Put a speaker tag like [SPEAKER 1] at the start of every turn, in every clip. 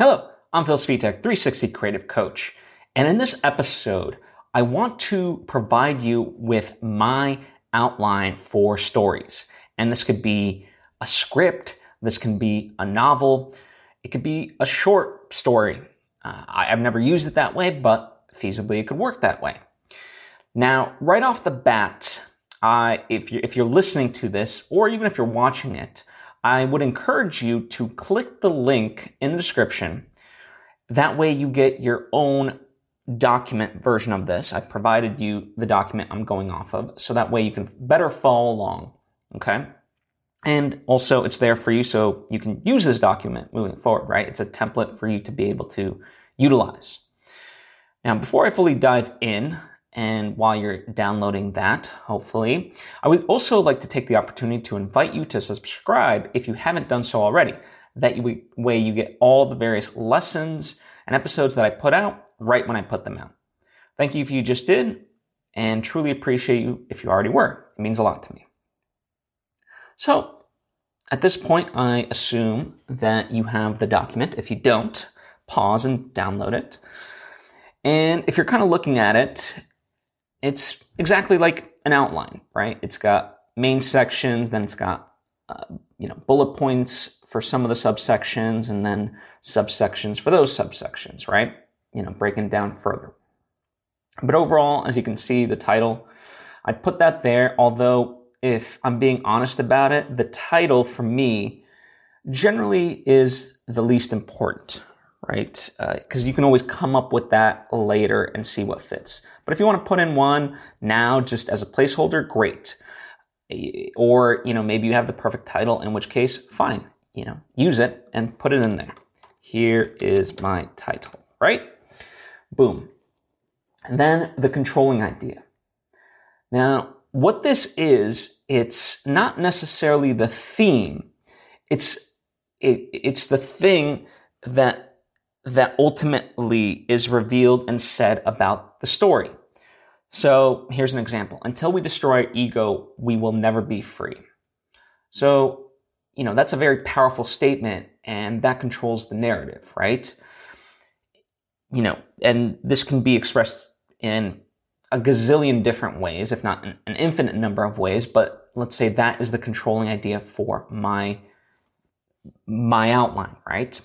[SPEAKER 1] Hello, I'm Phil Svitek, 360 Creative Coach. And in this episode, I want to provide you with my outline for stories. And this could be a script, this can be a novel, it could be a short story. Uh, I, have never used it that way, but feasibly it could work that way. Now, right off the bat, uh, if, you're, if you're listening to this, or even if you're watching it, I would encourage you to click the link in the description. That way you get your own document version of this. I provided you the document I'm going off of, so that way you can better follow along. Okay? And also it's there for you so you can use this document moving forward, right? It's a template for you to be able to utilize. Now, before I fully dive in, and while you're downloading that, hopefully, I would also like to take the opportunity to invite you to subscribe if you haven't done so already. That way you get all the various lessons and episodes that I put out right when I put them out. Thank you if you just did, and truly appreciate you if you already were. It means a lot to me. So, at this point, I assume that you have the document. If you don't, pause and download it. And if you're kind of looking at it, it's exactly like an outline, right? It's got main sections, then it's got uh, you know bullet points for some of the subsections, and then subsections for those subsections, right? You know, breaking down further. But overall, as you can see, the title, I put that there. Although, if I'm being honest about it, the title for me generally is the least important, right? Because uh, you can always come up with that later and see what fits. But if you want to put in one now just as a placeholder, great. Or, you know, maybe you have the perfect title, in which case, fine, you know, use it and put it in there. Here is my title, right? Boom. And then the controlling idea. Now, what this is, it's not necessarily the theme. It's, it, it's the thing that that ultimately is revealed and said about the story. So here's an example. Until we destroy our ego, we will never be free. So, you know, that's a very powerful statement and that controls the narrative, right? You know, and this can be expressed in a gazillion different ways, if not an, infinite number of ways, but let's say that is the controlling idea for my my outline, right?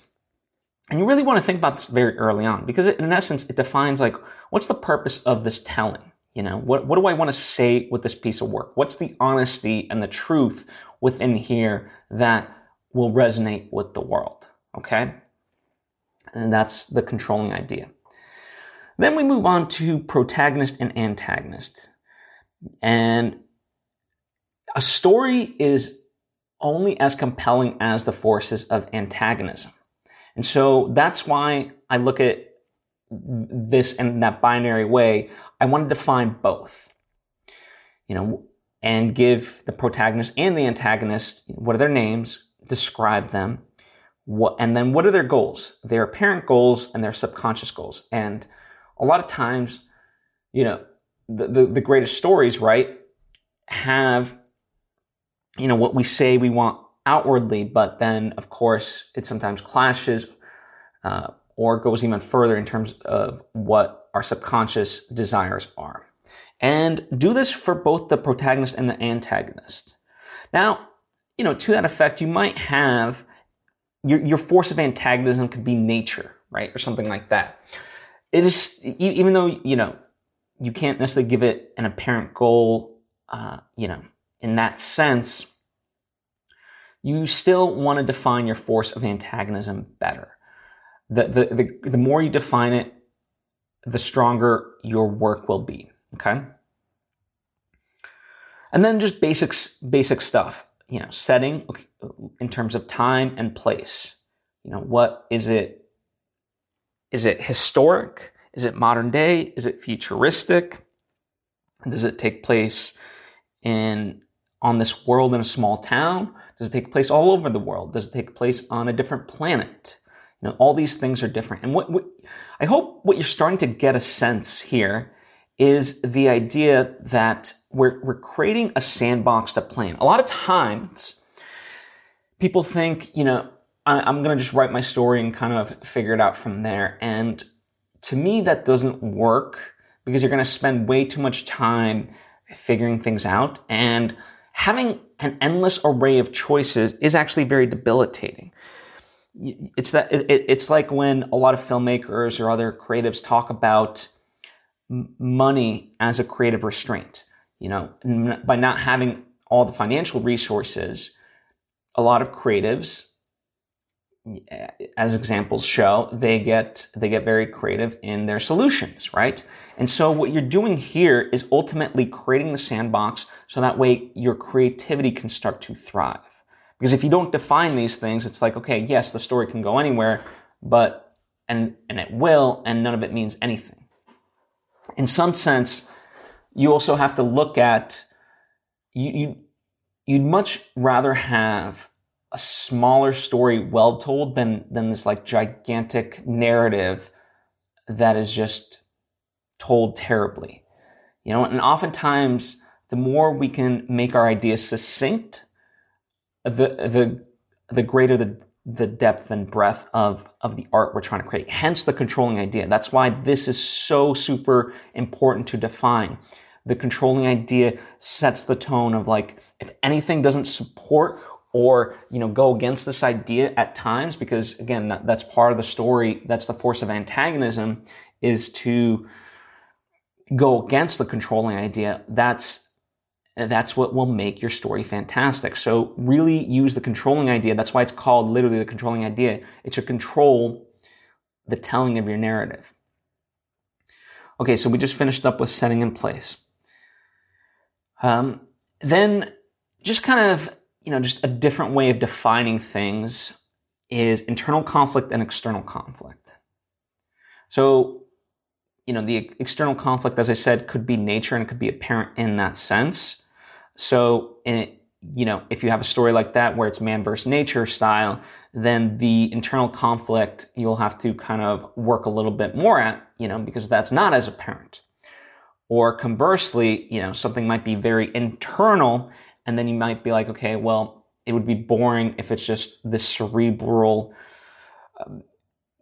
[SPEAKER 1] And you really want to think about this very early on because it, in essence, it defines like, what's the purpose of this telling? You know, what, what do I want to say with this piece of work? What's the honesty and the truth within here that will resonate with the world? Okay. And that's the controlling idea. Then we move on to protagonist and antagonist. And a story is only as compelling as the forces of antagonism. And so that's why I look at this in that binary way. I want to define both, you know, and give the protagonist and the antagonist what are their names, describe them, what, and then what are their goals, their apparent goals and their subconscious goals. And a lot of times, you know, the, the, the greatest stories, right, have, you know, what we say we want outwardly, but then, of course, it sometimes clashes uh, or goes even further in terms of what our subconscious desires are. And do this for both the protagonist and the antagonist. Now, you know, to that effect, you might have your, your force of antagonism could be nature, right? Or something like that. It is, even though, you know, you can't necessarily give it an apparent goal, uh, you know, in that sense, you still want to define your force of antagonism better. The, the, the, the more you define it, the stronger your work will be. Okay. And then just basics, basic stuff, you know, setting in terms of time and place. You know, what is it? Is it historic? Is it modern day? Is it futuristic? Does it take place in on this world in a small town? Does it take place all over the world? Does it take place on a different planet? You know, all these things are different. And what, what I hope what you're starting to get a sense here is the idea that we're, we're creating a sandbox to play in. A lot of times, people think, you know, I, am going to just write my story and kind of figure it out from there. And to me, that doesn't work because you're going to spend way too much time figuring things out. And having an endless array of choices is actually very debilitating. It's that it's like when a lot of filmmakers or other creatives talk about money as a creative restraint. You know, by not having all the financial resources, a lot of creatives as examples show, they get they get very creative in their solutions, right? And so what you're doing here is ultimately creating the sandbox so that way your creativity can start to thrive. Because if you don't define these things, it's like, okay, yes, the story can go anywhere, but and and it will, and none of it means anything. In some sense, you also have to look at you, you you'd much rather have a smaller story well told than than this like gigantic narrative that is just told terribly. You know, and oftentimes the more we can make our ideas succinct, the the the greater the the depth and breadth of of the art we're trying to create. Hence the controlling idea. That's why this is so super important to define. The controlling idea sets the tone of like if anything doesn't support or you know go against this idea at times because again that, that's part of the story that's the force of antagonism is to go against the controlling idea that's that's what will make your story fantastic. So really use the controlling idea. That's why it's called literally the controlling idea. It's to control the telling of your narrative. Okay so we just finished up with setting in place. Um, then just kind of you know, just a different way of defining things is internal conflict and external conflict. So, you know, the external conflict, as I said, could be nature and could be apparent in that sense. So, in, you know, if you have a story like that where it's man versus nature style, then the internal conflict you'll have to kind of work a little bit more at, you know, because that's not as apparent. Or conversely, you know, something might be very internal and then you might be like, okay, well, it would be boring if it's just this cerebral, um,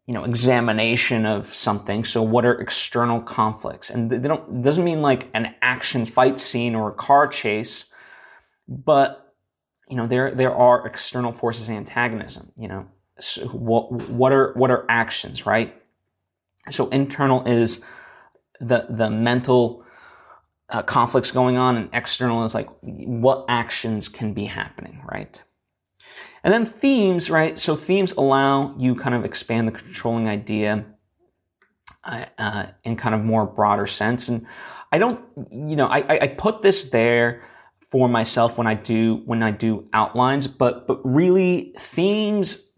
[SPEAKER 1] you know, examination of something. So what are external conflicts? And they don't, doesn't mean like an action fight scene or a car chase, but, you know, there, there are external forces antagonism, you know, so what, what are, what are actions, right? So internal is the, the mental, uh, conflicts going on, and external is like what actions can be happening, right? And then themes, right? So themes allow you kind of expand the controlling idea uh, uh, in kind of more broader sense. And I don't, you know, I, I put this there for myself when I do when I do outlines, but but really themes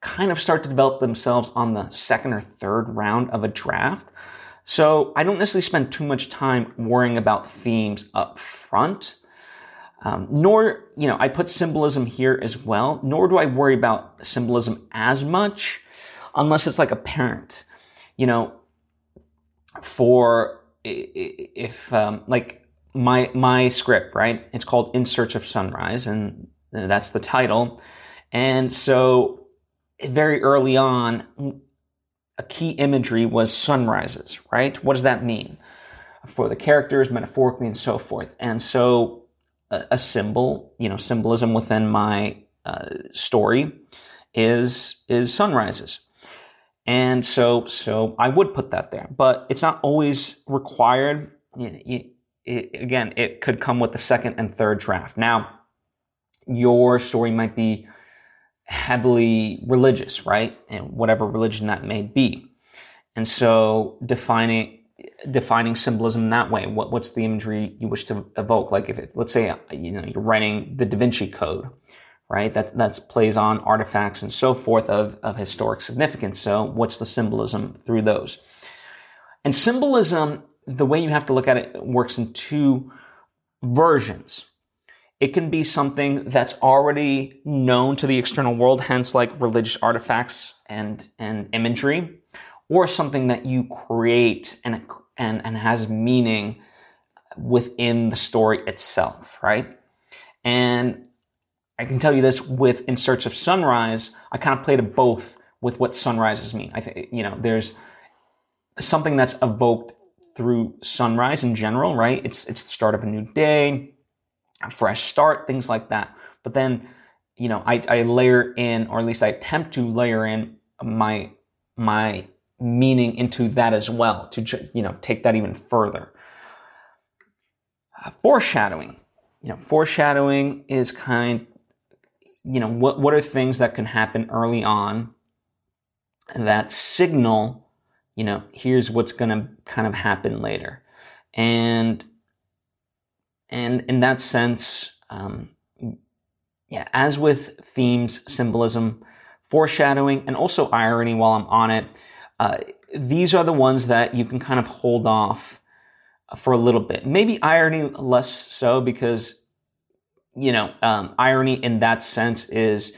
[SPEAKER 1] kind of start to develop themselves on the second or third round of a draft. So I don't necessarily spend too much time worrying about themes up front. Um, nor, you know, I put symbolism here as well, nor do I worry about symbolism as much unless it's like apparent. You know, for if, um, like my, my script, right? It's called In Search of Sunrise and that's the title. And so very early on, a key imagery was sunrises, right? What does that mean? For the characters, metaphorically, and so forth. And so a, symbol, you know, symbolism within my uh, story is is sunrises. And so so I would put that there, but it's not always required. It, again, it could come with the second and third draft. Now, your story might be heavily religious, right? And whatever religion that may be. And so defining defining symbolism that way. What, what's the imagery you wish to evoke? Like if it, let's say you know you're writing the Da Vinci Code, right? That that plays on artifacts and so forth of of historic significance. So what's the symbolism through those? And symbolism, the way you have to look at it, works in two versions. It can be something that's already known to the external world, hence like religious artifacts and, and imagery, or something that you create and, and, and has meaning within the story itself, right? And I can tell you this with In Search of Sunrise, I kind of played it both with what sunrises mean. I think, you know, there's something that's evoked through sunrise in general, right? It's, it's the start of a new day, a fresh start, things like that. But then, you know, I, I layer in, or at least I attempt to layer in my, my meaning into that as well to, you know, take that even further. Uh, foreshadowing. You know, foreshadowing is kind, you know, what, what are things that can happen early on that signal, you know, here's what's going to kind of happen later. And, and in that sense, um, yeah, as with themes, symbolism, foreshadowing, and also irony while I'm on it, uh, these are the ones that you can kind of hold off for a little bit. Maybe irony less so because, you know, um, irony in that sense is,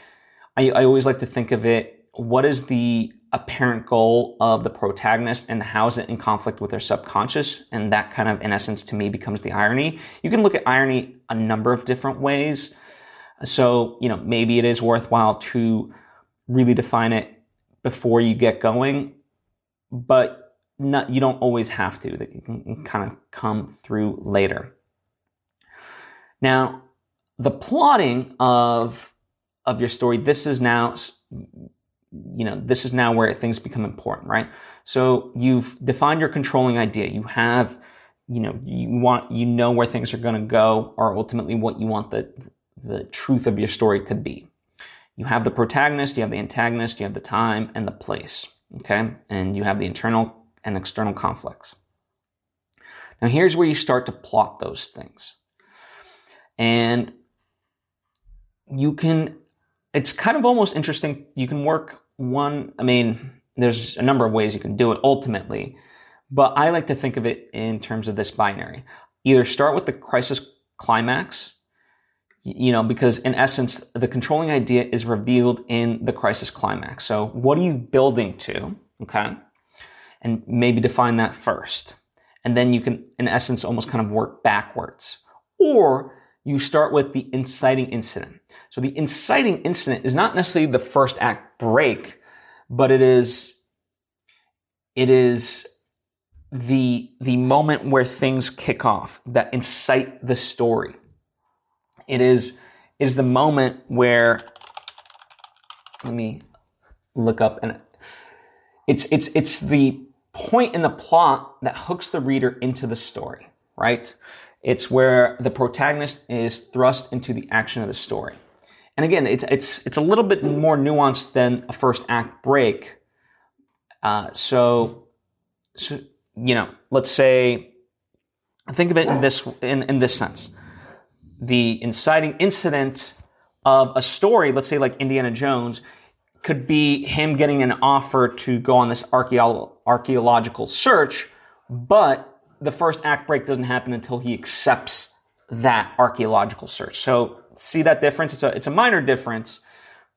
[SPEAKER 1] I, I always like to think of it, what is the apparent goal of the protagonist and how is it in conflict with their subconscious? And that kind of, in essence, to me becomes the irony. You can look at irony a number of different ways. So, you know, maybe it is worthwhile to really define it before you get going, but not, you don't always have to. That can kind of come through later. Now, the plotting of of your story, this is now you know, this is now where things become important, right? So you've defined your controlling idea. You have, you know, you want, you know where things are going to go or ultimately what you want the, the truth of your story to be. You have the protagonist, you have the antagonist, you have the time and the place, okay? And you have the internal and external conflicts. Now here's where you start to plot those things. And you can it's kind of almost interesting. You can work one, I mean, there's a number of ways you can do it ultimately, but I like to think of it in terms of this binary. Either start with the crisis climax, you know, because in essence, the controlling idea is revealed in the crisis climax. So, what are you building to? Okay. And maybe define that first. And then you can, in essence, almost kind of work backwards. Or you start with the inciting incident. So the inciting incident is not necessarily the first act break, but it is it is the the moment where things kick off that incite the story. It is is the moment where let me look up and it's it's it's the point in the plot that hooks the reader into the story, right? It's where the protagonist is thrust into the action of the story. And again, it's it's it's a little bit more nuanced than a first act break. Uh, so, so you know, let's say, think of it in this in, in this sense: the inciting incident of a story, let's say like Indiana Jones, could be him getting an offer to go on this archaeological search, but the first act break doesn't happen until he accepts that archaeological search. So see that difference. It's a it's a minor difference,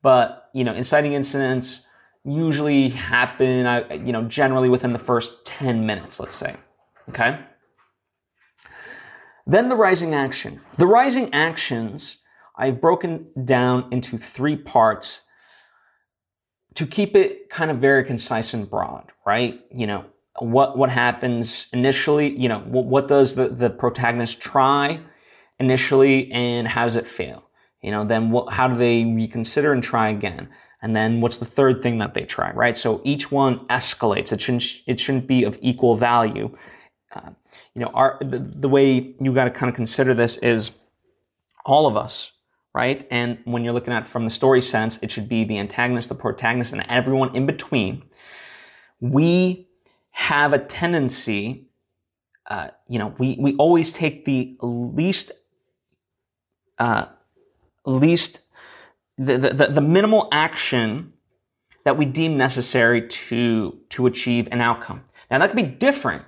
[SPEAKER 1] but you know, inciting incidents usually happen, uh, you know, generally within the first ten minutes. Let's say, okay. Then the rising action. The rising actions I've broken down into three parts to keep it kind of very concise and broad, right? You know, what, what happens initially, you know, what, what does the, the protagonist try? initially and how does it fail? You know, then what, how do they reconsider and try again? And then what's the third thing that they try, right? So each one escalates. It shouldn't, it shouldn't be of equal value. You know, our, the, the way you got to kind of consider this is all of us, right? And when you're looking at it from the story sense, it should be the antagonist, the protagonist, and everyone in between. We have a tendency, uh, you know, we, we always take the least uh, least the, the, the minimal action that we deem necessary to, to achieve an outcome. Now that could be different.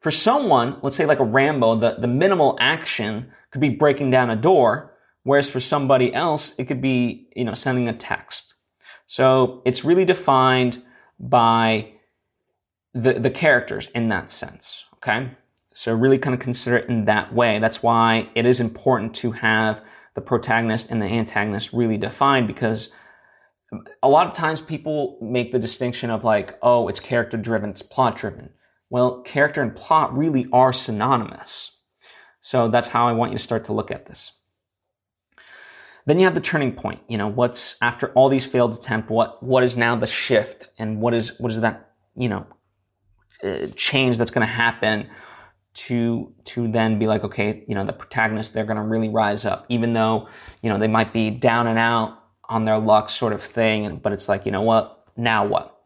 [SPEAKER 1] For someone, let's say like a Rambo, the, the minimal action could be breaking down a door, whereas for somebody else, it could be, you know, sending a text. So it's really defined by the, the characters in that sense. Okay. So really kind of consider it in that way. That's why it is important to have the protagonist and the antagonist really defined because a lot of times people make the distinction of like, oh, it's character driven, it's plot driven. Well, character and plot really are synonymous. So that's how I want you to start to look at this. Then you have the turning point. You know, what's after all these failed attempts? What what is now the shift, and what is what is that? You know, uh, change that's going to happen to to then be like, okay, you know, the protagonist they're going to really rise up, even though you know they might be down and out on their luck, sort of thing. But it's like, you know what? Now what?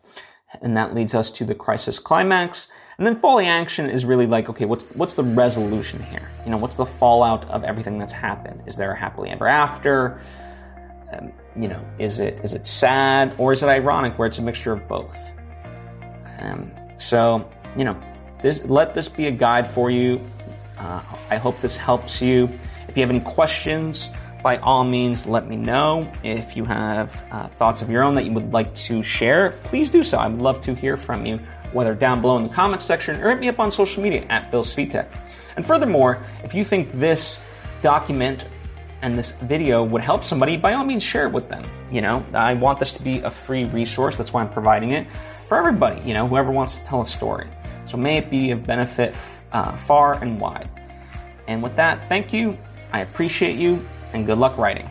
[SPEAKER 1] And that leads us to the crisis climax. And then falling action is really like, okay, what's what's the resolution here? You know, what's the fallout of everything that's happened? Is there a happily ever after? Um, you know, is it is it sad or is it ironic where it's a mixture of both? Um, so, you know, this, let this be a guide for you. Uh, I hope this helps you. If you have any questions, by all means, let me know. If you have uh, thoughts of your own that you would like to share, please do so. I would love to hear from you whether down below in the comments section or hit me up on social media at Phil Svitek. And furthermore, if you think this document and this video would help somebody, by all means share it with them. You know, I want this to be a free resource. That's why I'm providing it for everybody, you know, whoever wants to tell a story. So may it be of benefit uh, far and wide. And with that, thank you. I appreciate you and good luck writing.